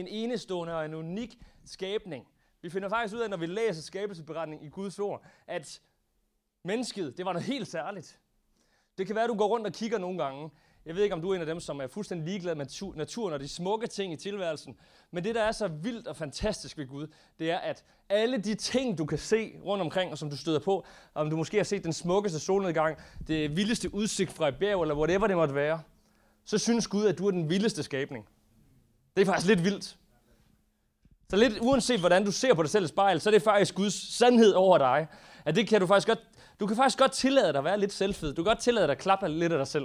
en enestående og en unik skabning. Vi finder faktisk ud af, når vi læser skabelsesberetningen i Guds ord, at mennesket, det var noget helt særligt. Det kan være, at du går rundt og kigger nogle gange. Jeg ved ikke, om du er en af dem, som er fuldstændig ligeglad med naturen og de smukke ting i tilværelsen. Men det, der er så vildt og fantastisk ved Gud, det er, at alle de ting, du kan se rundt omkring, og som du støder på, om du måske har set den smukkeste solnedgang, det vildeste udsigt fra et bjerg, eller whatever det måtte være, så synes Gud, at du er den vildeste skabning. Det er faktisk lidt vildt. Så lidt uanset hvordan du ser på dig selv i spejl, så er det faktisk Guds sandhed over dig. At det kan du faktisk godt, du kan faktisk godt tillade dig at være lidt selvfed. Du kan godt tillade dig at klappe lidt af dig selv.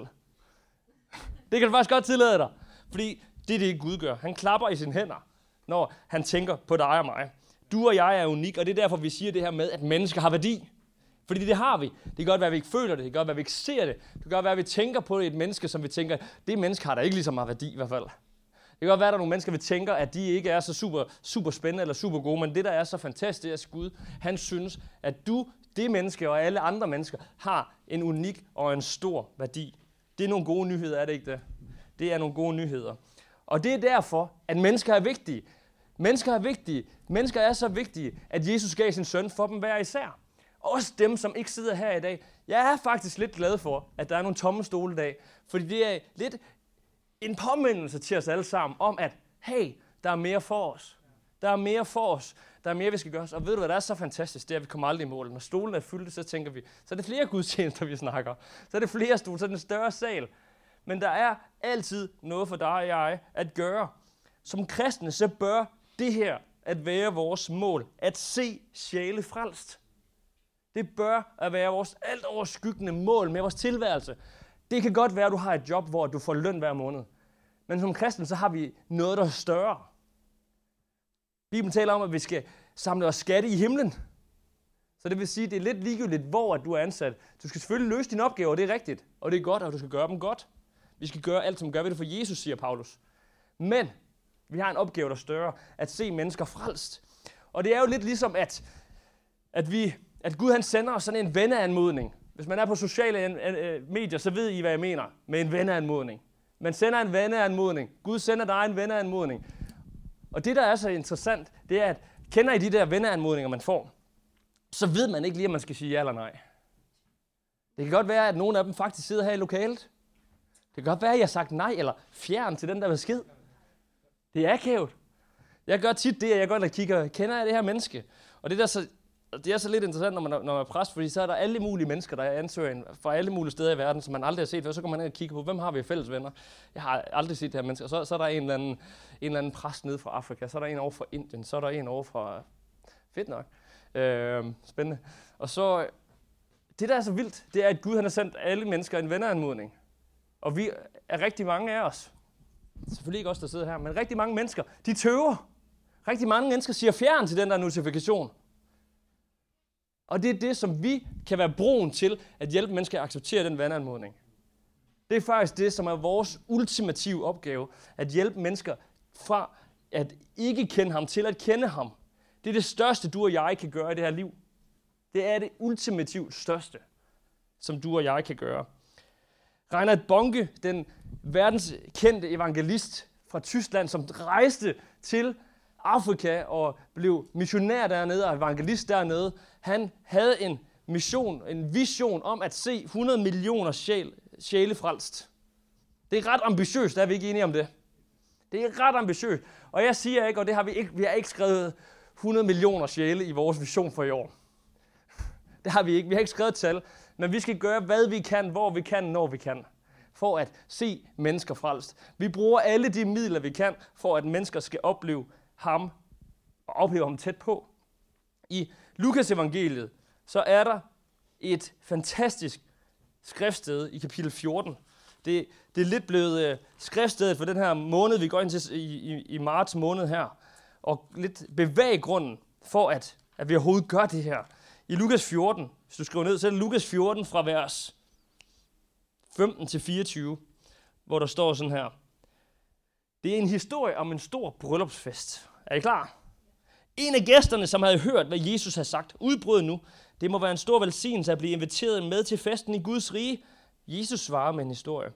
Det kan du faktisk godt tillade dig. Fordi det er det, Gud gør. Han klapper i sine hænder, når han tænker på dig og mig. Du og jeg er unik, og det er derfor, vi siger det her med, at mennesker har værdi. Fordi det har vi. Det kan godt være, at vi ikke føler det. Det kan godt være, at vi ikke ser det. Det kan godt være, at vi tænker på et menneske, som vi tænker, det menneske har da ikke lige så meget værdi i hvert fald. Det kan godt være, at der er nogle mennesker, vi tænker, at de ikke er så super, super spændende eller super gode, men det, der er så fantastisk, er, at Gud, han synes, at du, det menneske og alle andre mennesker, har en unik og en stor værdi. Det er nogle gode nyheder, er det ikke det? Det er nogle gode nyheder. Og det er derfor, at mennesker er vigtige. Mennesker er vigtige. Mennesker er så vigtige, at Jesus gav sin søn for dem hver især. Også dem, som ikke sidder her i dag. Jeg er faktisk lidt glad for, at der er nogle tomme stole i dag. Fordi det er lidt en påmindelse til os alle sammen om, at hey, der er mere for os. Der er mere for os. Der er mere, vi skal gøre. Og ved du, hvad der er så fantastisk? Det er, at vi kommer aldrig i mål. Når stolen er fyldte, så tænker vi, så er det flere gudstjenester, vi snakker. Så er det flere stole, så er det en større sal. Men der er altid noget for dig og jeg at gøre. Som kristne, så bør det her at være vores mål. At se sjæle frelst. Det bør at være vores alt overskyggende mål med vores tilværelse. Det kan godt være, at du har et job, hvor du får løn hver måned. Men som kristen, så har vi noget, der er større. Bibelen taler om, at vi skal samle os skatte i himlen. Så det vil sige, at det er lidt ligegyldigt, hvor du er ansat. Du skal selvfølgelig løse dine opgaver, det er rigtigt. Og det er godt, og du skal gøre dem godt. Vi skal gøre alt, som gør ved det for Jesus, siger Paulus. Men vi har en opgave, der er større. At se mennesker frelst. Og det er jo lidt ligesom, at, at, vi, at Gud han sender os sådan en venneanmodning. Hvis man er på sociale øh, medier, så ved I, hvad jeg mener med en venneanmodning. Man sender en venneanmodning. Gud sender dig en venneanmodning. Og det, der er så interessant, det er, at kender I de der venneanmodninger, man får, så ved man ikke lige, om man skal sige ja eller nej. Det kan godt være, at nogle af dem faktisk sidder her i lokalet. Det kan godt være, at jeg har sagt nej eller fjern til den der besked. Det er akavet. Jeg gør tit det, at jeg godt kigger, kender jeg det her menneske? Og det, der så, det er så lidt interessant, når man, når man er præst, fordi så er der alle mulige mennesker, der ansøger fra alle mulige steder i verden, som man aldrig har set før. Så går man ind og kigger på, hvem har vi fælles venner? Jeg har aldrig set det her mennesker. Så, så er der en eller, anden, en eller anden præst nede fra Afrika, så er der en over fra Indien, så er der en over fra... Fedt nok. Øh, spændende. Og så... Det, der er så vildt, det er, at Gud han har sendt alle mennesker en venneranmodning. Og vi er rigtig mange af os. Selvfølgelig ikke os, der sidder her, men rigtig mange mennesker, de tøver. Rigtig mange mennesker siger fjern til den der notifikation. Og det er det, som vi kan være broen til at hjælpe mennesker at acceptere den vandanmodning. Det er faktisk det, som er vores ultimative opgave, at hjælpe mennesker fra at ikke kende ham til at kende ham. Det er det største, du og jeg kan gøre i det her liv. Det er det ultimativt største, som du og jeg kan gøre. Reinhard Bonke, den verdenskendte evangelist fra Tyskland, som rejste til Afrika og blev missionær dernede og evangelist dernede, han havde en mission, en vision om at se 100 millioner sjæl, sjæle frelst. Det er ret ambitiøst, er vi ikke enige om det? Det er ret ambitiøst. Og jeg siger ikke, og det har vi ikke, vi har ikke skrevet 100 millioner sjæle i vores vision for i år. Det har vi ikke. Vi har ikke skrevet tal. Men vi skal gøre, hvad vi kan, hvor vi kan, når vi kan. For at se mennesker frelst. Vi bruger alle de midler, vi kan, for at mennesker skal opleve ham og ophæver ham tæt på. I Lukas evangeliet, så er der et fantastisk skriftsted i kapitel 14. Det, det er lidt blevet øh, skriftstedet for den her måned, vi går ind til i, i, i marts måned her. Og lidt bevæggrunden for, at, at vi overhovedet gør det her. I Lukas 14, hvis du skriver ned, så er det Lukas 14 fra vers 15 til 24, hvor der står sådan her. Det er en historie om en stor bryllupsfest. Er I klar? En af gæsterne, som havde hørt, hvad Jesus havde sagt, udbrød nu. Det må være en stor velsignelse at blive inviteret med til festen i Guds rige. Jesus svarer med en historie.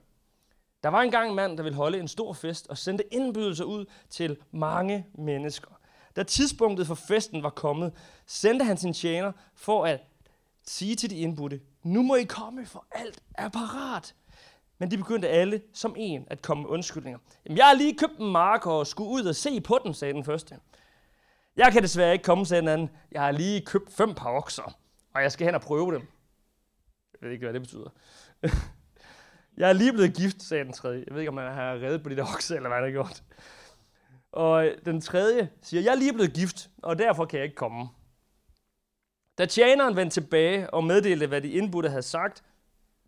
Der var engang en mand, der ville holde en stor fest og sendte indbydelser ud til mange mennesker. Da tidspunktet for festen var kommet, sendte han sin tjener for at sige til de indbudte, nu må I komme, for alt er parat. Men de begyndte alle som en at komme med undskyldninger. Jamen, jeg har lige købt en mark og skulle ud og se på den, sagde den første. Jeg kan desværre ikke komme, sagde den anden. Jeg har lige købt fem par okser, og jeg skal hen og prøve dem. Jeg ved ikke, hvad det betyder. jeg er lige blevet gift, sagde den tredje. Jeg ved ikke, om man har reddet på de der okser, eller hvad han har gjort. Og den tredje siger, jeg er lige blevet gift, og derfor kan jeg ikke komme. Da tjeneren vendte tilbage og meddelte, hvad de indbudte havde sagt,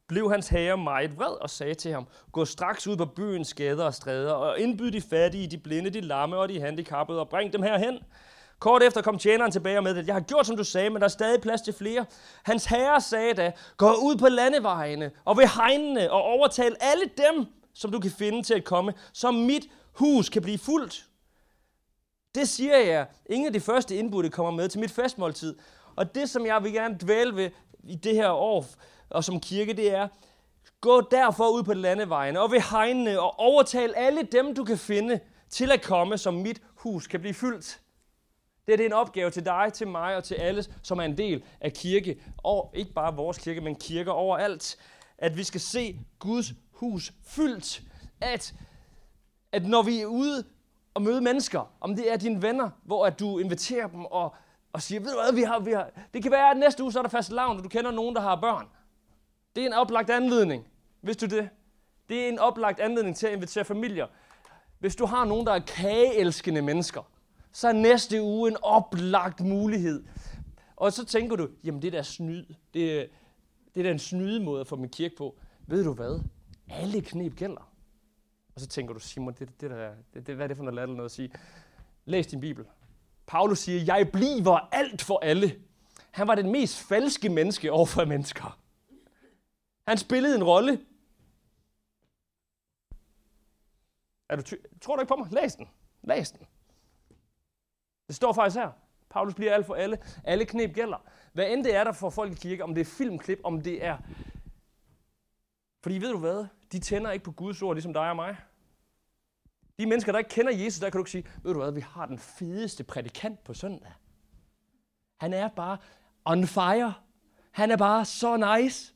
blev hans herre meget vred og sagde til ham, gå straks ud på byens gader og stræder og indbyd de fattige, de blinde, de lamme og de handicappede og bring dem herhen. Kort efter kom tjeneren tilbage med det. jeg har gjort, som du sagde, men der er stadig plads til flere. Hans herre sagde da, gå ud på landevejene og ved hegnene og overtal alle dem, som du kan finde til at komme, så mit hus kan blive fuldt. Det siger jeg. Ingen af de første indbudte kommer med til mit festmåltid. Og det, som jeg vil gerne dvæle ved i det her år, og som kirke, det er, gå derfor ud på landevejene og ved hegnene og overtal alle dem, du kan finde, til at komme, som mit hus kan blive fyldt. Det er, det er en opgave til dig, til mig og til alle, som er en del af kirke. Og ikke bare vores kirke, men kirker overalt. At vi skal se Guds hus fyldt. At, at når vi er ude og møde mennesker, om det er dine venner, hvor at du inviterer dem og, og siger, ved du hvad, vi har, vi har, det kan være, at næste uge så er der fast lavn, og du kender nogen, der har børn. Det er en oplagt anledning. Vidste du det? Det er en oplagt anledning til at invitere familier. Hvis du har nogen, der er kageelskende mennesker, så er næste uge en oplagt mulighed. Og så tænker du, jamen det der snyd, det, det er da en snydemåde at få min kirke på. Ved du hvad? Alle knep gælder. Og så tænker du, Simon, det, det der, det, det, hvad er det for noget latterligt noget at sige? Læs din Bibel. Paulus siger, jeg bliver alt for alle. Han var den mest falske menneske overfor mennesker. Han spillede en rolle. Er du ty- tror du ikke på mig? Læs den. Læs den. Det står faktisk her. Paulus bliver alt for alle. Alle knep gælder. Hvad end det er, der får folk i kirke, om det er filmklip, om det er... Fordi ved du hvad? De tænder ikke på Guds ord, ligesom dig og mig. De mennesker, der ikke kender Jesus, der kan du ikke sige, ved du hvad, vi har den fedeste prædikant på søndag. Han er bare on fire. Han er bare så nice.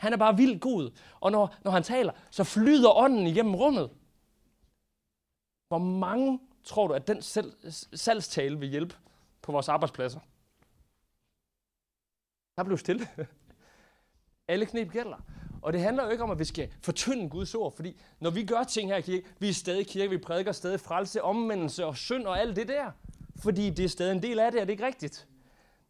Han er bare vildt god. Og når, når han taler, så flyder ånden igennem rummet. Hvor mange tror du, at den selv, salgstale vil hjælpe på vores arbejdspladser? Der blev stille. Alle knep gælder. Og det handler jo ikke om, at vi skal fortynde Guds ord, fordi når vi gør ting her i kirke, vi er stadig kirke, vi prædiker stadig frelse, omvendelse og synd og alt det der. Fordi det er stadig en del af det, er det ikke rigtigt?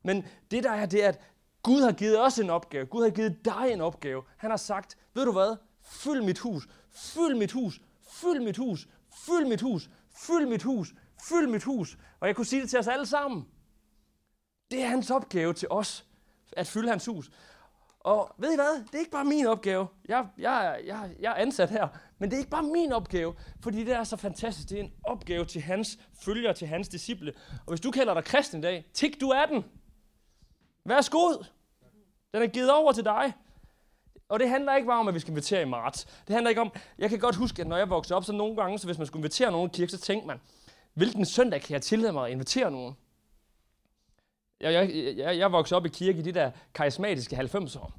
Men det der er, det er, at Gud har givet os en opgave. Gud har givet dig en opgave. Han har sagt, ved du hvad? Fyld mit hus. Fyld mit hus. Fyld mit hus. Fyld mit hus. Fyld mit hus. Fyld mit hus. Og jeg kunne sige det til os alle sammen. Det er hans opgave til os, at fylde hans hus. Og ved I hvad? Det er ikke bare min opgave. Jeg, jeg, jeg, jeg er ansat her. Men det er ikke bare min opgave, fordi det er så fantastisk. Det er en opgave til hans følgere, til hans disciple. Og hvis du kalder dig kristen i dag, tik du er den. Værsgo. Den er givet over til dig. Og det handler ikke bare om, at vi skal invitere i marts. Det handler ikke om, jeg kan godt huske, at når jeg voksede op, så nogle gange, så hvis man skulle invitere nogen i kirke, så tænkte man, hvilken søndag kan jeg tillade mig at invitere nogen? Jeg, jeg, jeg, jeg voksede op i kirke i de der karismatiske 90'ere,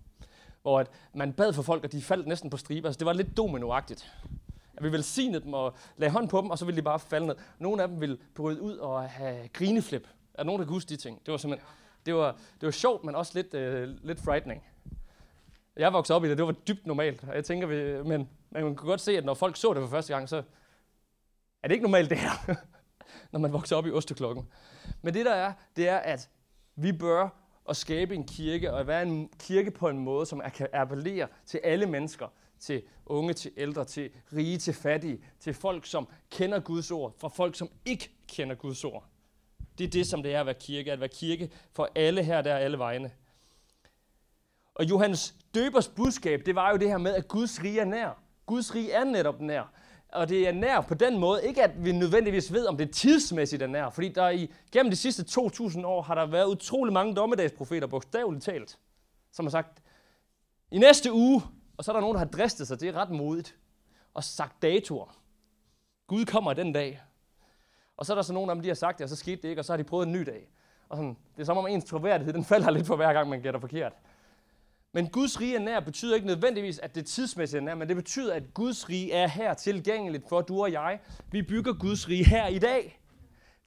hvor at man bad for folk, og de faldt næsten på striber. Altså, det var lidt dominoagtigt. At vi velsignede dem og lagde hånd på dem, og så ville de bare falde ned. Nogle af dem ville bryde ud og have grineflip. Er der nogen, der kan huske de ting? Det var simpelthen det var, det var sjovt, men også lidt, øh, lidt frightening. Jeg voksede op i det, det var dybt normalt. Og jeg tænker, vi, men, men man kan godt se, at når folk så det for første gang, så er det ikke normalt det her, når man vokser op i osteklokken. Men det der er, det er, at vi bør at skabe en kirke, og være en kirke på en måde, som kan appellere til alle mennesker, til unge, til ældre, til rige, til fattige, til folk, som kender Guds ord, fra folk, som ikke kender Guds ord. Det er det, som det er at være kirke, at være kirke for alle her, der alle vegne. Og Johannes døbers budskab, det var jo det her med, at Guds rige er nær. Guds rige er netop nær. Og det er nær på den måde, ikke at vi nødvendigvis ved, om det tidsmæssigt er nær, fordi der i, gennem de sidste 2.000 år har der været utrolig mange dommedagsprofeter, bogstaveligt talt, som har sagt, i næste uge, og så er der nogen, der har dristet sig, det er ret modigt, og sagt datoer. Gud kommer den dag. Og så er der så nogen af dem, de har sagt det, og så skete det ikke, og så har de prøvet en ny dag. Og sådan, det er som om ens troværdighed, den falder lidt for hver gang, man gætter forkert. Men Guds rige er nær betyder ikke nødvendigvis, at det tidsmæssigt er nær, men det betyder, at Guds rige er her tilgængeligt for du og jeg. Vi bygger Guds rige her i dag.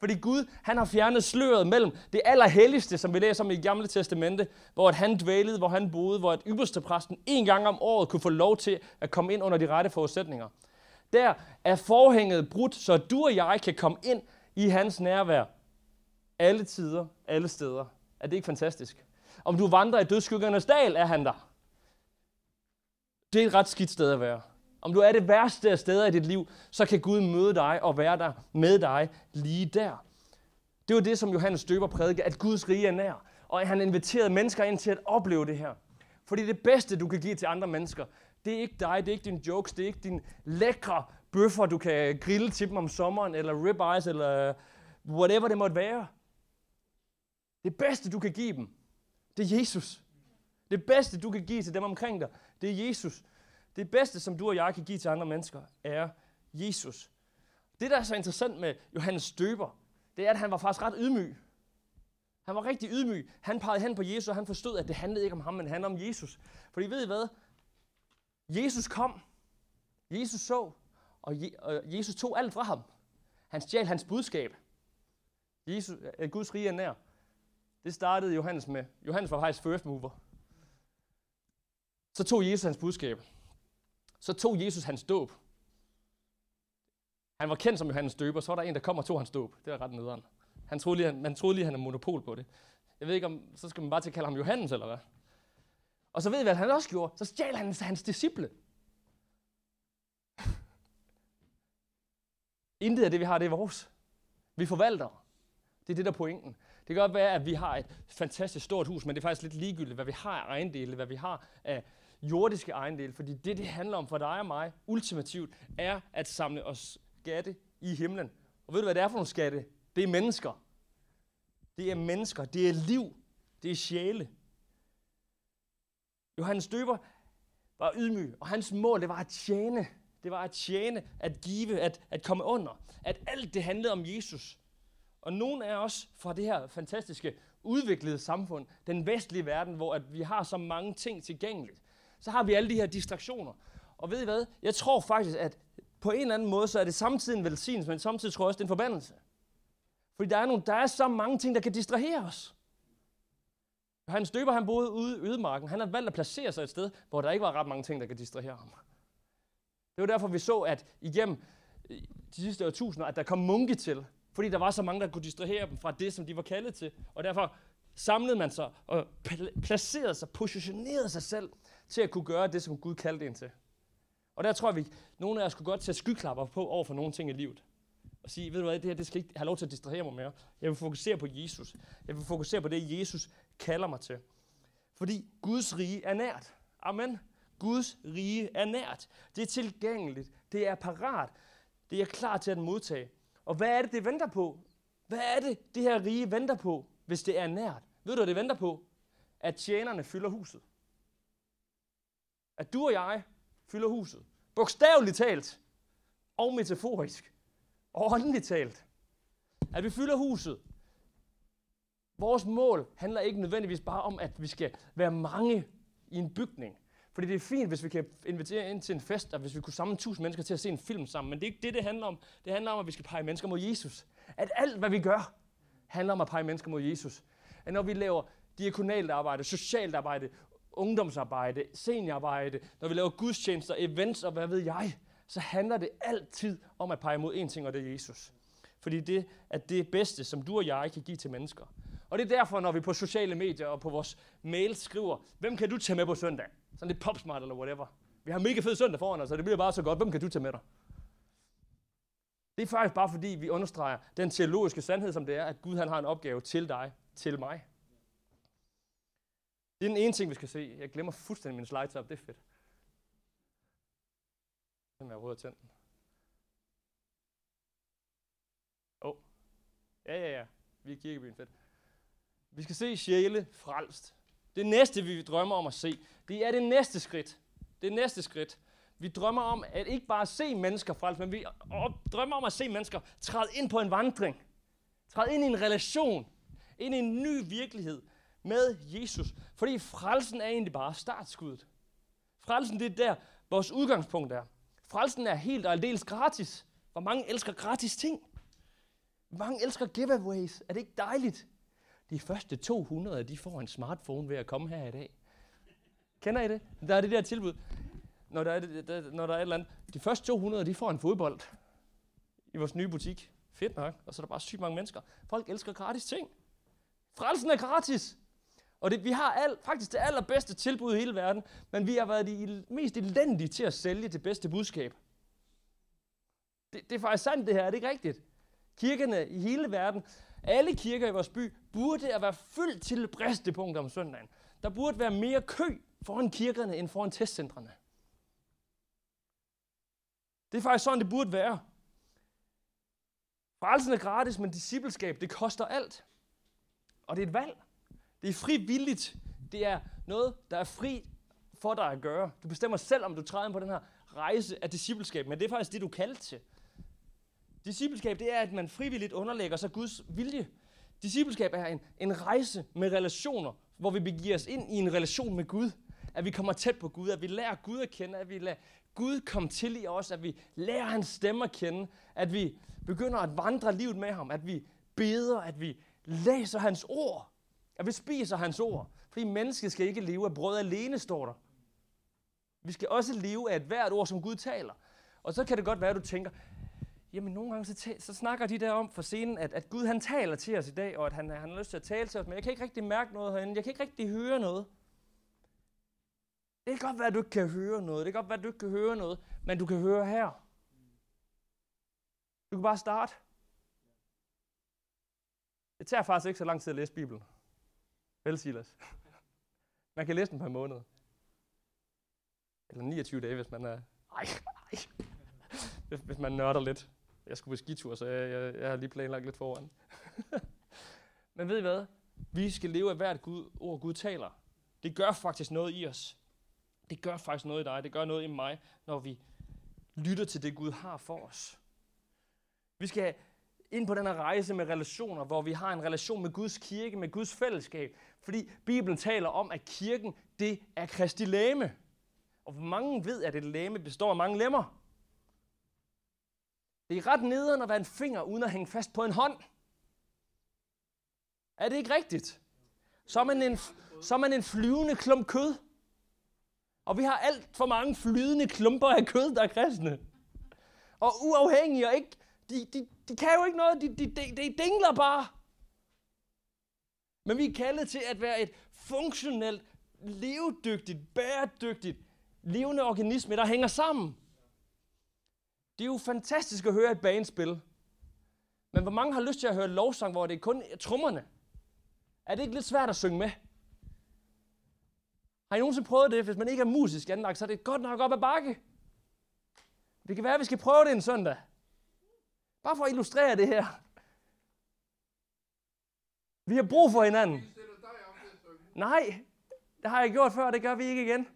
Fordi Gud, han har fjernet sløret mellem det allerhelligste, som vi læser om i Gamle Testamente, hvor at han dvælede, hvor han boede, hvor at ypperste præsten en gang om året kunne få lov til at komme ind under de rette forudsætninger. Der er forhænget brudt, så du og jeg kan komme ind i hans nærvær. Alle tider, alle steder. Er det ikke fantastisk? Om du vandrer i dødskyggernes dal, er han der. Det er et ret skidt sted at være. Om du er det værste af steder i dit liv, så kan Gud møde dig og være der med dig lige der. Det var det, som Johannes Døber prædikede, at Guds rige er nær. Og han inviterede mennesker ind til at opleve det her. Fordi det bedste, du kan give til andre mennesker, det er ikke dig, det er ikke dine jokes, det er ikke din lækre bøffer, du kan grille til dem om sommeren, eller ribeyes, eller whatever det måtte være. Det bedste, du kan give dem, det er Jesus. Det bedste, du kan give til dem omkring dig, det er Jesus. Det bedste, som du og jeg kan give til andre mennesker, er Jesus. Det, der er så interessant med Johannes Døber, det er, at han var faktisk ret ydmyg. Han var rigtig ydmyg. Han pegede hen på Jesus, og han forstod, at det handlede ikke om ham, men handlede om Jesus. For I ved I hvad? Jesus kom. Jesus så. Og Jesus tog alt fra ham. Han stjal hans budskab. Jesus, øh, Guds rige er nær. Det startede Johannes med. Johannes var faktisk first mover. Så tog Jesus hans budskab. Så tog Jesus hans dåb. Han var kendt som Johannes døber, så var der en, der kom og tog hans dåb. Det var ret nederen. Han troede lige, man troede lige, han havde monopol på det. Jeg ved ikke, om så skal man bare til at kalde ham Johannes, eller hvad? Og så ved I, hvad han også gjorde? Så stjal han hans disciple. Intet af det, vi har, det er vores. Vi forvalter. Det er det, der er pointen. Det kan godt være, at vi har et fantastisk stort hus, men det er faktisk lidt ligegyldigt, hvad vi har af ejendele, hvad vi har af jordiske ejendele. Fordi det, det handler om for dig og mig, ultimativt, er at samle os skatte i himlen. Og ved du, hvad det er for nogle skatte? Det er mennesker. Det er mennesker. Det er liv. Det er sjæle. Johannes Døber var ydmyg, og hans mål det var at tjene. Det var at tjene, at give, at, at komme under. At alt det handlede om Jesus. Og nogen af os fra det her fantastiske udviklede samfund, den vestlige verden, hvor at vi har så mange ting tilgængeligt, så har vi alle de her distraktioner. Og ved I hvad? Jeg tror faktisk, at på en eller anden måde, så er det samtidig en velsignelse, men samtidig tror jeg også, det er en forbandelse. Fordi der er, nogle, der er så mange ting, der kan distrahere os. Hans døber, han boede ude i ødemarken. Han har valgt at placere sig et sted, hvor der ikke var ret mange ting, der kan distrahere ham. Det var derfor, vi så, at igennem øh, de sidste årtusinder, at der kom munke til. Fordi der var så mange, der kunne distrahere dem fra det, som de var kaldet til. Og derfor samlede man sig og placerede sig, positionerede sig selv til at kunne gøre det, som Gud kaldte en til. Og der tror jeg, vi nogle af os kunne godt tage skyklapper på over for nogle ting i livet. Og sige, ved du hvad, det her det skal ikke have lov til at distrahere mig mere. Jeg vil fokusere på Jesus. Jeg vil fokusere på det, Jesus kalder mig til. Fordi Guds rige er nært. Amen. Guds rige er nært. Det er tilgængeligt. Det er parat. Det er klar til at modtage. Og hvad er det, det venter på? Hvad er det, det her rige venter på, hvis det er nært? Ved du, hvad det venter på? At tjenerne fylder huset. At du og jeg fylder huset. Bogstaveligt talt. Og metaforisk. Og åndeligt talt. At vi fylder huset. Vores mål handler ikke nødvendigvis bare om, at vi skal være mange i en bygning. Fordi det er fint, hvis vi kan invitere ind til en fest, og hvis vi kunne samle tusind mennesker til at se en film sammen. Men det er ikke det, det handler om. Det handler om, at vi skal pege mennesker mod Jesus. At alt, hvad vi gør, handler om at pege mennesker mod Jesus. At når vi laver diakonalt arbejde, socialt arbejde, ungdomsarbejde, seniorarbejde, når vi laver gudstjenester, events og hvad ved jeg, så handler det altid om at pege mod én ting, og det er Jesus. Fordi det er det bedste, som du og jeg kan give til mennesker. Og det er derfor, når vi på sociale medier og på vores mail skriver, hvem kan du tage med på søndag? Sådan lidt popsmart eller whatever. Vi har mega fed søndag foran os, så det bliver bare så godt. Hvem kan du tage med dig? Det er faktisk bare fordi, vi understreger den teologiske sandhed, som det er, at Gud han har en opgave til dig, til mig. Det er den ene ting, vi skal se. Jeg glemmer fuldstændig min slides op. Det er fedt. Den er rød tænden. tændt. Åh. Oh. Ja, ja, ja. Vi er kirkebyen. Fedt. Vi skal se sjæle frelst. Det næste, vi drømmer om at se, det er det næste skridt. Det næste skridt. Vi drømmer om at ikke bare se mennesker frelst, men vi drømmer om at se mennesker træde ind på en vandring. Træde ind i en relation. Ind i en ny virkelighed med Jesus. Fordi frelsen er egentlig bare startskuddet. Frelsen, det er der, vores udgangspunkt er. Frelsen er helt og aldeles gratis. Hvor mange elsker gratis ting? Hvor mange elsker giveaways? Er det ikke dejligt? De første 200, de får en smartphone ved at komme her i dag. Kender I det? Der er det der tilbud. Når der er, det, der, når der er et eller andet. De første 200, de får en fodbold i vores nye butik. Fedt nok. Og så er der bare sygt mange mennesker. Folk elsker gratis ting. Frelsen er gratis. Og det, vi har al, faktisk det allerbedste tilbud i hele verden, men vi har været de mest elendige til at sælge det bedste budskab. Det, det er faktisk sandt det her, er det ikke rigtigt? Kirkerne i hele verden, alle kirker i vores by, burde at være fyldt til bristepunkt om søndagen. Der burde være mere kø foran kirkerne end foran testcentrene. Det er faktisk sådan, det burde være. Frelsen er gratis, men discipleskab, det koster alt. Og det er et valg. Det er frivilligt. Det er noget, der er fri for dig at gøre. Du bestemmer selv, om du træder ind på den her rejse af discipleskab, men det er faktisk det, du kalder til. Discipleskab, det er, at man frivilligt underlægger sig Guds vilje. Discipleskab er en, en rejse med relationer, hvor vi begiver os ind i en relation med Gud. At vi kommer tæt på Gud, at vi lærer Gud at kende, at vi lader Gud komme til i os, at vi lærer hans stemme at kende, at vi begynder at vandre livet med ham, at vi beder, at vi læser hans ord, at vi spiser hans ord. Fordi mennesket skal ikke leve af brød alene, står der. Vi skal også leve af et hvert ord, som Gud taler. Og så kan det godt være, at du tænker, jamen nogle gange så, så snakker de der om for scenen, at, at Gud han taler til os i dag, og at han, han har lyst til at tale til os, men jeg kan ikke rigtig mærke noget herinde. Jeg kan ikke rigtig høre noget. Det kan godt være, at du ikke kan høre noget. Det kan godt være, at du ikke kan høre noget, men du kan høre her. Du kan bare starte. Det tager faktisk ikke så lang tid at læse Bibelen. Vel, Silas? Man kan læse den på en måned. Eller 29 dage, hvis man er... Ej, ej. Hvis, hvis man nørder lidt. Jeg skulle på skitur, så jeg, jeg, jeg har lige planlagt lidt foran. Men ved I hvad? Vi skal leve af hvert Gud, ord, Gud taler. Det gør faktisk noget i os. Det gør faktisk noget i dig. Det gør noget i mig, når vi lytter til det, Gud har for os. Vi skal ind på den her rejse med relationer, hvor vi har en relation med Guds kirke, med Guds fællesskab. Fordi Bibelen taler om, at kirken, det er Kristi læme. Og hvor mange ved, at et læme består af mange lemmer. Det er ret nederen at være en finger, uden at hænge fast på en hånd. Er det ikke rigtigt? Så er man en, så er man en flyvende klump kød. Og vi har alt for mange flydende klumper af kød, der er kristne. Og uafhængige og ikke, de, de, de kan jo ikke noget, de, de, de, de dingler bare. Men vi er kaldet til at være et funktionelt, levedygtigt, bæredygtigt, levende organisme, der hænger sammen. Det er jo fantastisk at høre et banespil. Men hvor mange har lyst til at høre lovsang, hvor det er kun trommerne? Er det ikke lidt svært at synge med? Har I nogensinde prøvet det? Hvis man ikke er musisk anlagt, så er det godt nok op ad bakke. Det kan være, at vi skal prøve det en søndag. Bare for at illustrere det her. Vi har brug for hinanden. Nej, det har jeg gjort før, det gør vi ikke igen.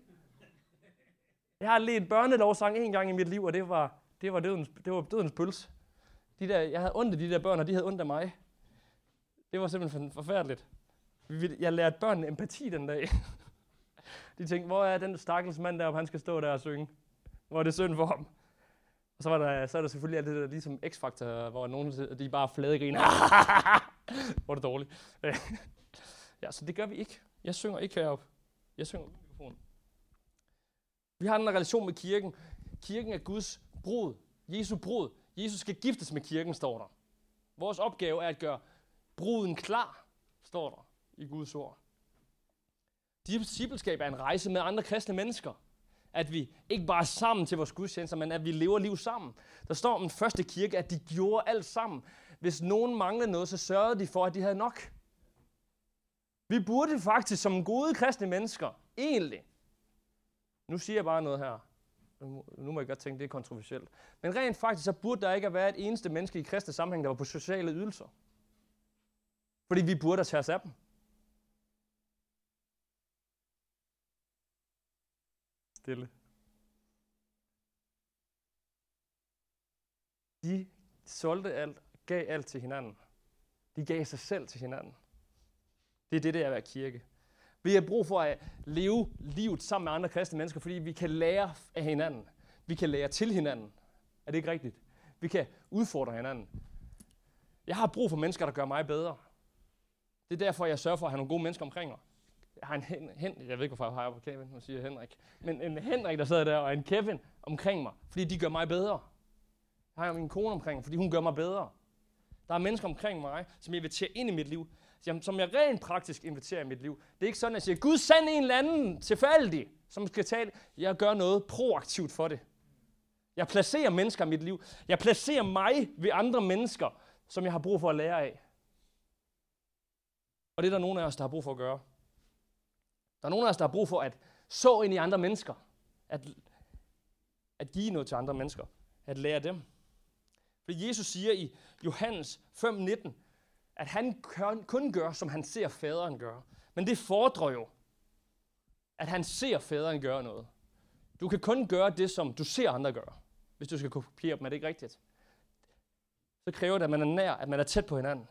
Jeg har let børnelovsang en gang i mit liv, og det var, det var, dødens, det var dødens pøls. De der, jeg havde ondt af de der børn, og de havde ondt af mig. Det var simpelthen forfærdeligt. Jeg lærte børnene empati den dag. De tænkte, hvor er den stakkels mand deroppe, han skal stå der og synge? Hvor er det synd for ham? Og så, var der, så er der selvfølgelig alt det der, ligesom X-faktor, hvor nogen de bare flade griner. hvor er det dårligt. ja, så det gør vi ikke. Jeg synger ikke heroppe. Jeg synger på mikrofonen. Vi har en relation med kirken. Kirken er Guds brud. Jesu brud. Jesus skal giftes med kirken, står der. Vores opgave er at gøre bruden klar, står der i Guds ord. Discipleskab er en rejse med andre kristne mennesker. At vi ikke bare er sammen til vores gudstjenester, men at vi lever liv sammen. Der står om den første kirke, at de gjorde alt sammen. Hvis nogen manglede noget, så sørgede de for, at de havde nok. Vi burde faktisk som gode kristne mennesker, egentlig, nu siger jeg bare noget her, nu må jeg godt tænke, det er kontroversielt. Men rent faktisk, så burde der ikke have været et eneste menneske i kristne sammenhæng, der var på sociale ydelser. Fordi vi burde have tage os af dem. Stille. De solgte alt, gav alt til hinanden. De gav sig selv til hinanden. Det er det, der er at være kirke. Vi har brug for at leve livet sammen med andre kristne mennesker, fordi vi kan lære af hinanden. Vi kan lære til hinanden. Er det ikke rigtigt? Vi kan udfordre hinanden. Jeg har brug for mennesker, der gør mig bedre. Det er derfor, jeg sørger for at have nogle gode mennesker omkring mig. Jeg har en hen, hen jeg ved ikke, hvorfor jeg har på Kevin, nu siger Henrik. Men en Henrik, der sidder der, og en Kevin omkring mig, fordi de gør mig bedre. Jeg har min kone omkring mig, fordi hun gør mig bedre. Der er mennesker omkring mig, som jeg vil tage ind i mit liv, som jeg rent praktisk inviterer i mit liv. Det er ikke sådan, at jeg siger, Gud send en eller anden tilfældig, som skal tale. Jeg gør noget proaktivt for det. Jeg placerer mennesker i mit liv. Jeg placerer mig ved andre mennesker, som jeg har brug for at lære af. Og det er der nogle af os, der har brug for at gøre. Der er nogle af os, der har brug for at så ind i andre mennesker. At, at give noget til andre mennesker. At lære dem. For Jesus siger i Johannes 5:19, at han kun gør, som han ser faderen gøre. Men det fordrer jo, at han ser faderen gøre noget. Du kan kun gøre det, som du ser andre gøre, hvis du skal kopiere dem. Er det ikke rigtigt? Så kræver det, at man er nær, at man er tæt på hinanden.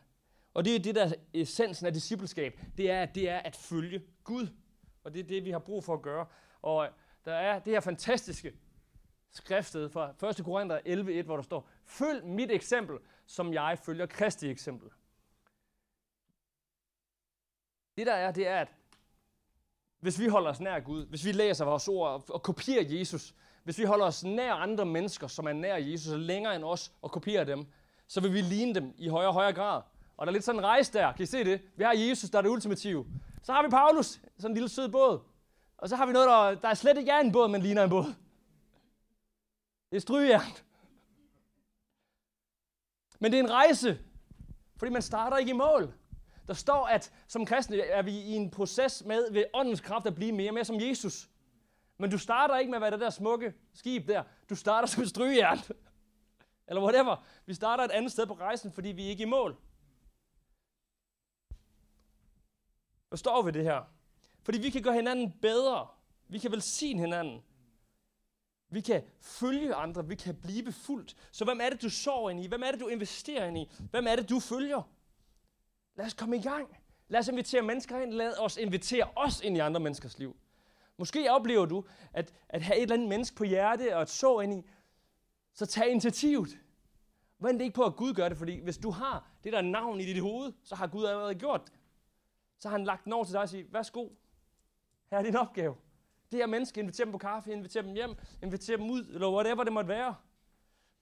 Og det er det, der essensen af discipleskab. Det er, det er at følge Gud. Og det er det, vi har brug for at gøre. Og der er det her fantastiske skriftet fra 1. Korinther 11.1, hvor der står, Følg mit eksempel, som jeg følger Kristi eksempel. Det der er, det er, at hvis vi holder os nær Gud, hvis vi læser vores ord og kopierer Jesus, hvis vi holder os nær andre mennesker, som er nær Jesus, og længere end os, og kopierer dem, så vil vi ligne dem i højere og højere grad. Og der er lidt sådan en rejse der. Kan I se det? Vi har Jesus, der er det ultimative. Så har vi Paulus, sådan en lille sød båd. Og så har vi noget, der, der er slet ikke er en båd, men ligner en båd. Det er strygejern. Men det er en rejse, fordi man starter ikke i mål. Der står, at som kristne er vi i en proces med ved åndens kraft at blive mere og mere som Jesus. Men du starter ikke med at være det der smukke skib der. Du starter som et strygejern. Eller whatever. Vi starter et andet sted på rejsen, fordi vi er ikke i mål. Hvad står vi det her? Fordi vi kan gøre hinanden bedre. Vi kan velsigne hinanden. Vi kan følge andre. Vi kan blive fuldt. Så hvem er det, du sover ind i? Hvem er det, du investerer ind i? Hvem er det, du følger? Lad os komme i gang. Lad os invitere mennesker ind. Lad os invitere os ind i andre menneskers liv. Måske oplever du at, at have et eller andet menneske på hjerte og et så ind i. Så tag initiativet. Vent ikke på, at Gud gør det, fordi hvis du har det der navn i dit hoved, så har Gud allerede gjort det. Så har han lagt den over til dig og siger, værsgo, her er din opgave. Det her menneske, inviter dem på kaffe, inviter dem hjem, inviter dem ud, eller whatever det måtte være.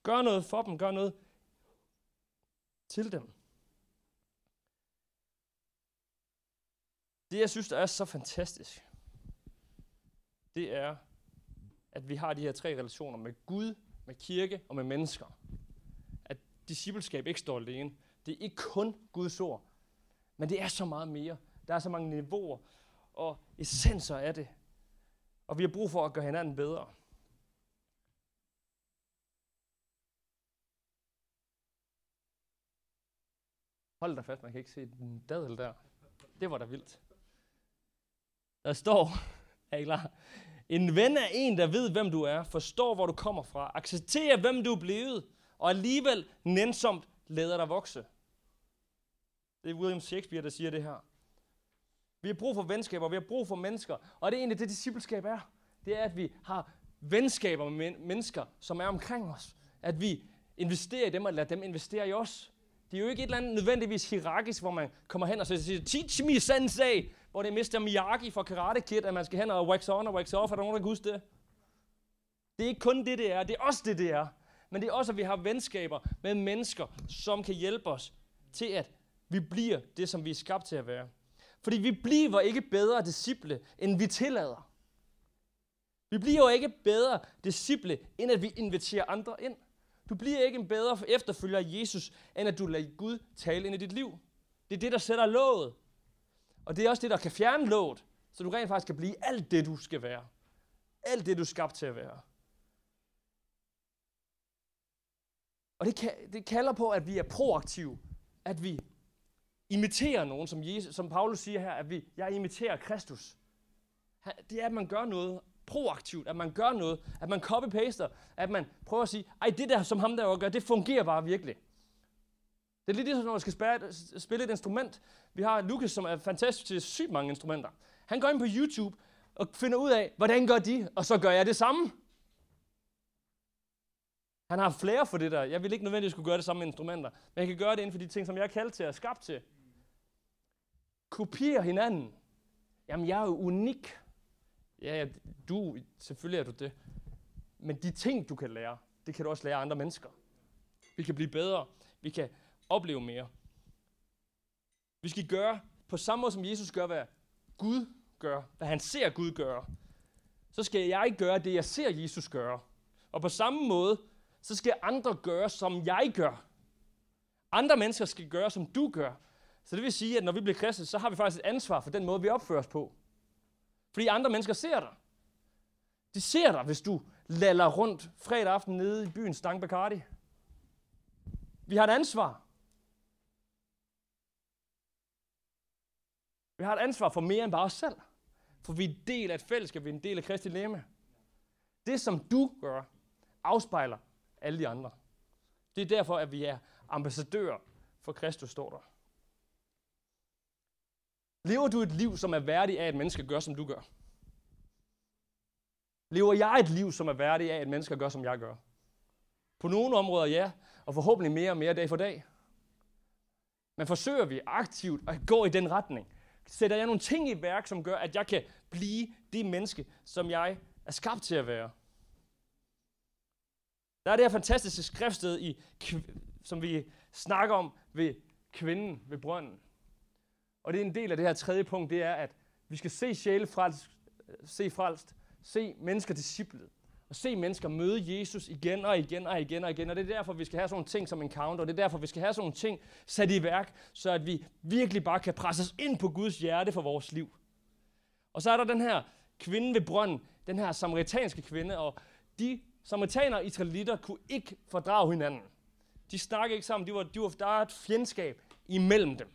Gør noget for dem, gør noget til dem. Det, jeg synes, der er så fantastisk, det er, at vi har de her tre relationer med Gud, med kirke og med mennesker. At discipleskab ikke står alene. Det er ikke kun Guds ord, men det er så meget mere. Der er så mange niveauer og essenser af det. Og vi har brug for at gøre hinanden bedre. Hold da fast, man kan ikke se den dadel der. Det var da vildt. Der står, er I klar? En ven er en, der ved, hvem du er, forstår, hvor du kommer fra, accepterer, hvem du er blevet, og alligevel nænsomt lader dig vokse. Det er William Shakespeare, der siger det her. Vi har brug for venskaber, vi har brug for mennesker. Og det er egentlig det, discipleskab er. Det er, at vi har venskaber med mennesker, som er omkring os. At vi investerer i dem og lader dem investere i os. Det er jo ikke et eller andet nødvendigvis hierarkisk, hvor man kommer hen og siger, teach me sensei, hvor det er Mr. Miyagi fra Karate Kid, at man skal hen og wax on og wax off. Er der nogen, der kan huske det? Det er ikke kun det, det er. Det er også det, det er. Men det er også, at vi har venskaber med mennesker, som kan hjælpe os til, at vi bliver det, som vi er skabt til at være. Fordi vi bliver ikke bedre disciple, end vi tillader. Vi bliver jo ikke bedre disciple, end at vi inviterer andre ind. Du bliver ikke en bedre efterfølger af Jesus, end at du lader Gud tale ind i dit liv. Det er det, der sætter låget. Og det er også det, der kan fjerne låget, så du rent faktisk kan blive alt det, du skal være. Alt det, du er skabt til at være. Og det, kan, det kalder på, at vi er proaktive. At vi imiterer nogen, som, Jesus, som Paulus siger her, at vi, jeg imiterer Kristus. Det er, at man gør noget proaktivt, at man gør noget, at man copy-paster, at man prøver at sige, ej, det der, som ham der gør, det fungerer bare virkelig. Det er lidt ligesom, når man skal spille et instrument. Vi har Lukas, som er fantastisk til sygt mange instrumenter. Han går ind på YouTube og finder ud af, hvordan gør de, og så gør jeg det samme. Han har flere for det der. Jeg vil ikke nødvendigvis skulle gøre det samme med instrumenter, men jeg kan gøre det inden for de ting, som jeg er kaldt til og skabt til. Kopiere hinanden. Jamen, jeg er jo unik. Ja, du, selvfølgelig er du det. Men de ting, du kan lære, det kan du også lære andre mennesker. Vi kan blive bedre. Vi kan opleve mere. Vi skal gøre på samme måde, som Jesus gør, hvad Gud gør, hvad han ser Gud gøre. Så skal jeg gøre det, jeg ser Jesus gøre. Og på samme måde, så skal andre gøre, som jeg gør. Andre mennesker skal gøre, som du gør. Så det vil sige, at når vi bliver kristne, så har vi faktisk et ansvar for den måde, vi opfører os på. Fordi andre mennesker ser dig. De ser dig, hvis du laller rundt fredag aften nede i byen Stang Bacardi. Vi har et ansvar. Vi har et ansvar for mere end bare os selv. For vi er en del af et fællesskab, vi er en del af Kristi læme. Det, som du gør, afspejler alle de andre. Det er derfor, at vi er ambassadører for Kristus, står der. Lever du et liv, som er værdigt af, at mennesker gør, som du gør? Lever jeg et liv, som er værdigt af, at mennesker gør, som jeg gør? På nogle områder ja, og forhåbentlig mere og mere dag for dag. Men forsøger vi aktivt at gå i den retning? Sætter jeg nogle ting i værk, som gør, at jeg kan blive det menneske, som jeg er skabt til at være? Der er det her fantastiske skriftsted, i, som vi snakker om ved kvinden ved brønden. Og det er en del af det her tredje punkt, det er, at vi skal se sjæle frelst, se frelst, se mennesker disciplet, og se mennesker møde Jesus igen og igen og igen og igen. Og det er derfor, vi skal have sådan nogle ting som encounter, og det er derfor, vi skal have sådan nogle ting sat i værk, så at vi virkelig bare kan presse os ind på Guds hjerte for vores liv. Og så er der den her kvinde ved brønden, den her samaritanske kvinde, og de samaritaner og israelitter kunne ikke fordrage hinanden. De snakkede ikke sammen, de var, de var, der er et fjendskab imellem dem.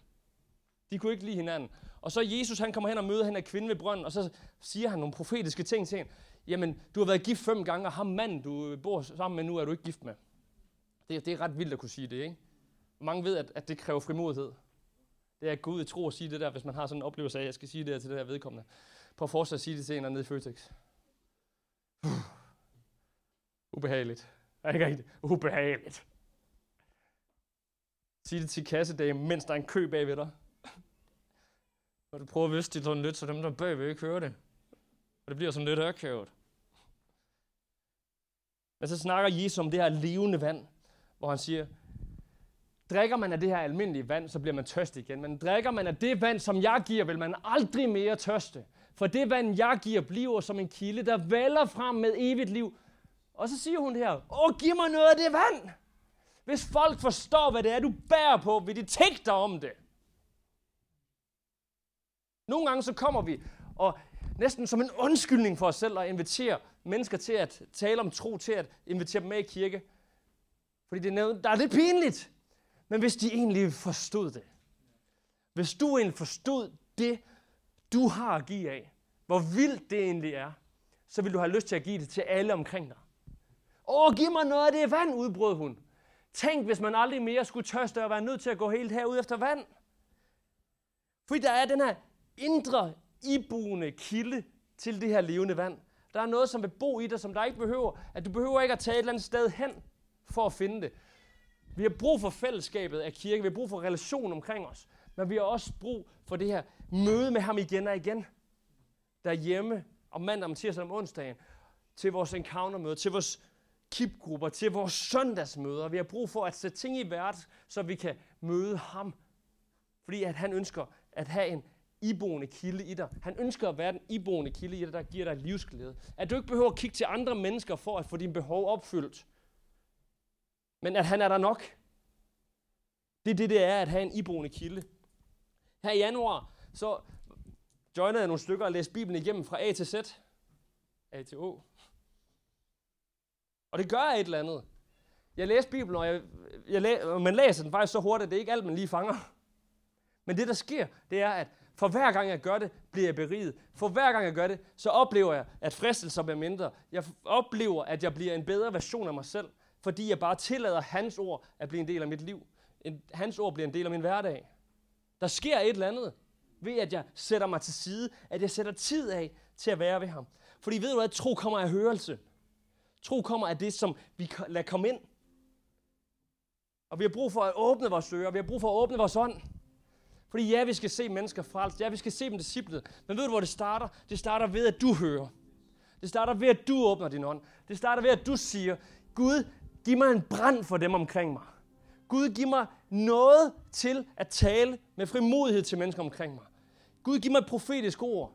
De kunne ikke lide hinanden. Og så Jesus, han kommer hen og møder hende af kvinde ved brønden, og så siger han nogle profetiske ting til hende. Jamen, du har været gift fem gange, og ham mand, du bor sammen med nu, er du ikke gift med. Det, det er ret vildt at kunne sige det, ikke? Mange ved, at, at det kræver frimodighed. Det er at gå ud i tro og sige det der, hvis man har sådan en oplevelse af, at jeg skal sige det her til det her vedkommende. Prøv at fortsætte at sige det til en nede i Føtex. Ubehageligt. Er ikke rigtigt? Ubehageligt. Sig det til kassedagen, mens der er en kø bagved dig. Og du prøver at viste det sådan lidt, så dem der bagved ikke hører det. Det bliver sådan lidt akavet. Men så snakker Jesus om det her levende vand, hvor han siger, drikker man af det her almindelige vand, så bliver man tørst igen. Men drikker man af det vand, som jeg giver, vil man aldrig mere tørste. For det vand, jeg giver, bliver som en kilde, der vælger frem med evigt liv. Og så siger hun her, åh, giv mig noget af det vand. Hvis folk forstår, hvad det er, du bærer på, vil de tænke dig om det. Nogle gange så kommer vi, og næsten som en undskyldning for os selv, at invitere mennesker til at tale om tro, til at invitere dem med i kirke. Fordi det er, der er lidt pinligt. Men hvis de egentlig forstod det, hvis du egentlig forstod det, du har at give af, hvor vildt det egentlig er, så vil du have lyst til at give det til alle omkring dig. Åh, giv mig noget af det vand, udbrød hun. Tænk, hvis man aldrig mere skulle tørste og være nødt til at gå helt herud efter vand. Fordi der er den her indre, iboende kilde til det her levende vand. Der er noget, som vil bo i dig, som der ikke behøver. At du behøver ikke at tage et eller andet sted hen for at finde det. Vi har brug for fællesskabet af kirke. Vi har brug for relation omkring os. Men vi har også brug for det her møde med ham igen og igen. Derhjemme om mandag, om tirsdag, om onsdagen. Til vores encountermøde, til vores kipgrupper, til vores søndagsmøder. Vi har brug for at sætte ting i værd, så vi kan møde ham. Fordi at han ønsker at have en iboende kilde i dig. Han ønsker at være den iboende kilde i dig, der giver dig livsglæde. At du ikke behøver at kigge til andre mennesker for at få dine behov opfyldt. Men at han er der nok. Det er det, det er at have en iboende kilde. Her i januar, så joinede jeg nogle stykker og læste Bibelen igennem fra A til Z. A til O. Og det gør et eller andet. Jeg læste Bibelen, og jeg, jeg læ, man læser den faktisk så hurtigt, at det er ikke alt, man lige fanger. Men det, der sker, det er, at for hver gang jeg gør det, bliver jeg beriget. For hver gang jeg gør det, så oplever jeg, at fristelser bliver mindre. Jeg oplever, at jeg bliver en bedre version af mig selv, fordi jeg bare tillader hans ord at blive en del af mit liv. Hans ord bliver en del af min hverdag. Der sker et eller andet ved, at jeg sætter mig til side, at jeg sætter tid af til at være ved ham. Fordi ved du hvad, tro kommer af hørelse. Tro kommer af det, som vi lader komme ind. Og vi har brug for at åbne vores ører, vi har brug for at åbne vores ånd. Fordi ja, vi skal se mennesker frelst, ja, vi skal se dem disciplet. Men ved du, hvor det starter? Det starter ved, at du hører. Det starter ved, at du åbner din ånd. Det starter ved, at du siger, Gud, giv mig en brand for dem omkring mig. Gud, giv mig noget til at tale med frimodighed til mennesker omkring mig. Gud, giv mig et profetisk ord.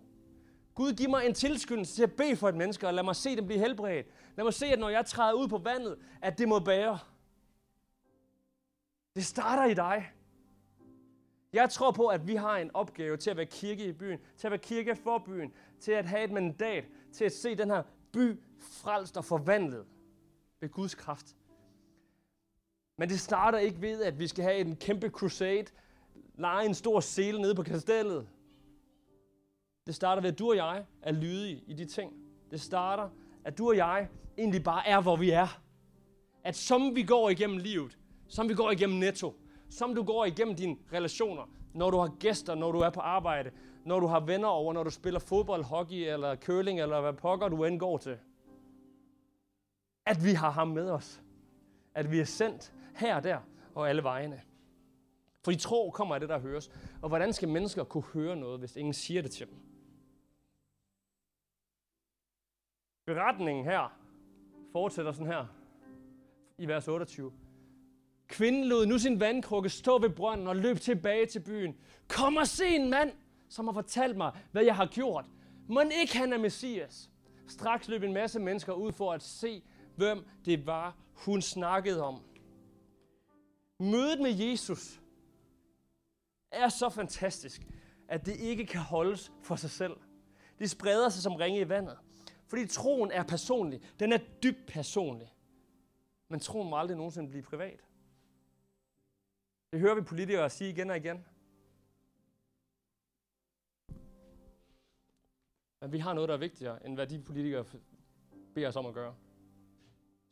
Gud, giv mig en tilskyndelse til at bede for et menneske, og lad mig se dem blive helbredt. Lad mig se, at når jeg træder ud på vandet, at det må bære. Det starter i dig. Jeg tror på, at vi har en opgave til at være kirke i byen, til at være kirke for byen, til at have et mandat, til at se den her by frelst og forvandlet ved Guds kraft. Men det starter ikke ved, at vi skal have en kæmpe crusade, lege en stor sele nede på kastellet. Det starter ved, at du og jeg er lydige i de ting. Det starter, at du og jeg egentlig bare er, hvor vi er. At som vi går igennem livet, som vi går igennem netto, som du går igennem dine relationer, når du har gæster, når du er på arbejde, når du har venner over, når du spiller fodbold, hockey eller curling, eller hvad pokker du end går til. At vi har ham med os. At vi er sendt her og der og alle vejene. i tro kommer af det, der høres. Og hvordan skal mennesker kunne høre noget, hvis ingen siger det til dem? Beretningen her fortsætter sådan her i vers 28. Kvinden lod nu sin vandkrukke stå ved brønden og løb tilbage til byen. Kom og se en mand, som har fortalt mig, hvad jeg har gjort. Må ikke han er Messias? Straks løb en masse mennesker ud for at se, hvem det var, hun snakkede om. Mødet med Jesus er så fantastisk, at det ikke kan holdes for sig selv. Det spreder sig som ringe i vandet. Fordi troen er personlig. Den er dybt personlig. Men troen må aldrig nogensinde blive privat. Det hører vi politikere sige igen og igen. Men vi har noget, der er vigtigere, end hvad de politikere beder os om at gøre.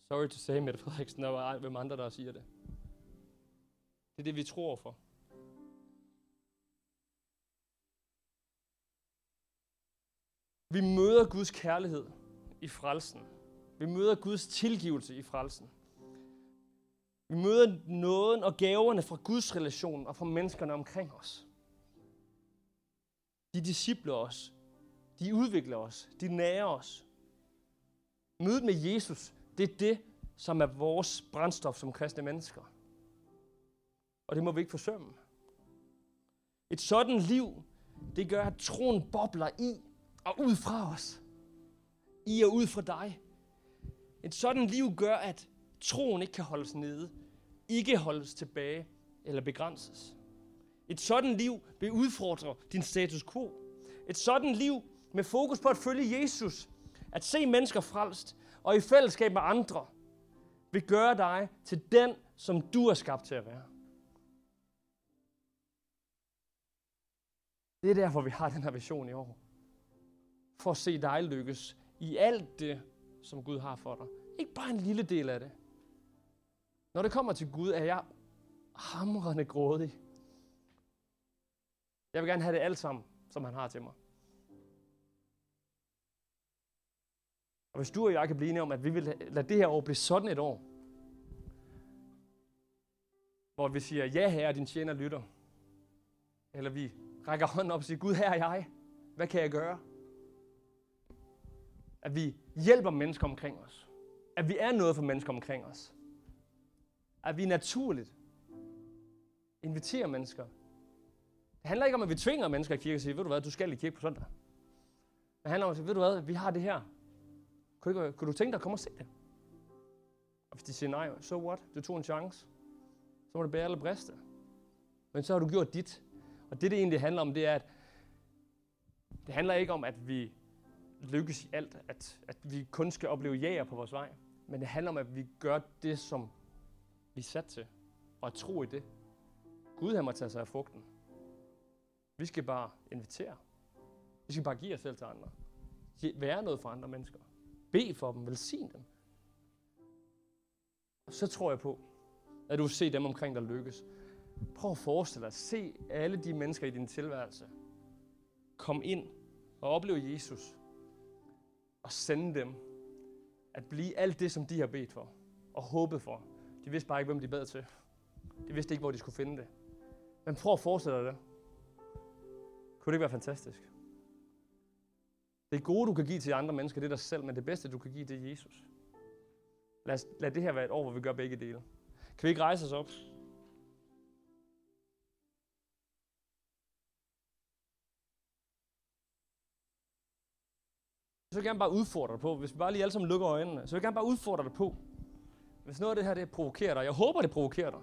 Sorry to say, Mette Frederiksen, der var hvem andre, der siger det. Det er det, vi tror for. Vi møder Guds kærlighed i frelsen. Vi møder Guds tilgivelse i frelsen. Vi møder nåden og gaverne fra Guds relation og fra menneskerne omkring os. De discipler os. De udvikler os. De nærer os. Mødet med Jesus, det er det, som er vores brændstof som kristne mennesker. Og det må vi ikke forsømme. Et sådan liv, det gør, at troen bobler i og ud fra os. I og ud fra dig. Et sådan liv gør, at troen ikke kan holdes nede, ikke holdes tilbage eller begrænses. Et sådan liv vil udfordre din status quo. Et sådan liv med fokus på at følge Jesus, at se mennesker frelst og i fællesskab med andre, vil gøre dig til den, som du er skabt til at være. Det er derfor, vi har den her vision i år. For at se dig lykkes i alt det, som Gud har for dig. Ikke bare en lille del af det. Når det kommer til Gud, er jeg hamrende grådig. Jeg vil gerne have det alt sammen, som han har til mig. Og hvis du og jeg kan blive enige om, at vi vil lade det her år blive sådan et år, hvor vi siger, ja herre, din tjener lytter. Eller vi rækker hånden op og siger, Gud, her er jeg. Hvad kan jeg gøre? At vi hjælper mennesker omkring os. At vi er noget for mennesker omkring os. At vi naturligt inviterer mennesker. Det handler ikke om, at vi tvinger mennesker i kirke og siger, ved du hvad, du skal i kirke på søndag. Det handler om at sige, ved du hvad, vi har det her. Kunne, ikke, kunne du tænke dig at komme og se det? Og hvis de siger nej, so what? Du tog en chance. Så må det bære eller briste. Men så har du gjort dit. Og det, det egentlig handler om, det er, at det handler ikke om, at vi lykkes i alt, at, at vi kun skal opleve jager på vores vej. Men det handler om, at vi gør det, som vi er sat til, og at tro i det. Gud han må tage sig af frugten. Vi skal bare invitere. Vi skal bare give os selv til andre. Være noget for andre mennesker. Be for dem. Velsign dem. Og så tror jeg på, at du vil se dem omkring dig lykkes. Prøv at forestille dig, se alle de mennesker i din tilværelse. Kom ind og opleve Jesus. Og sende dem at blive alt det, som de har bedt for og håbet for. De vidste bare ikke, hvem de bad til. De vidste ikke, hvor de skulle finde det. Men prøv at forestille dig det. Kunne det ikke være fantastisk? Det gode, du kan give til andre mennesker, det er dig selv, men det bedste, du kan give, det er Jesus. Lad, os, lad det her være et år, hvor vi gør begge dele. Kan vi ikke rejse os op? Så vil jeg gerne bare udfordre dig på, hvis vi bare lige alle sammen lukker øjnene, så vil jeg gerne bare udfordre dig på, hvis noget af det her det provokerer dig, jeg håber, det provokerer dig,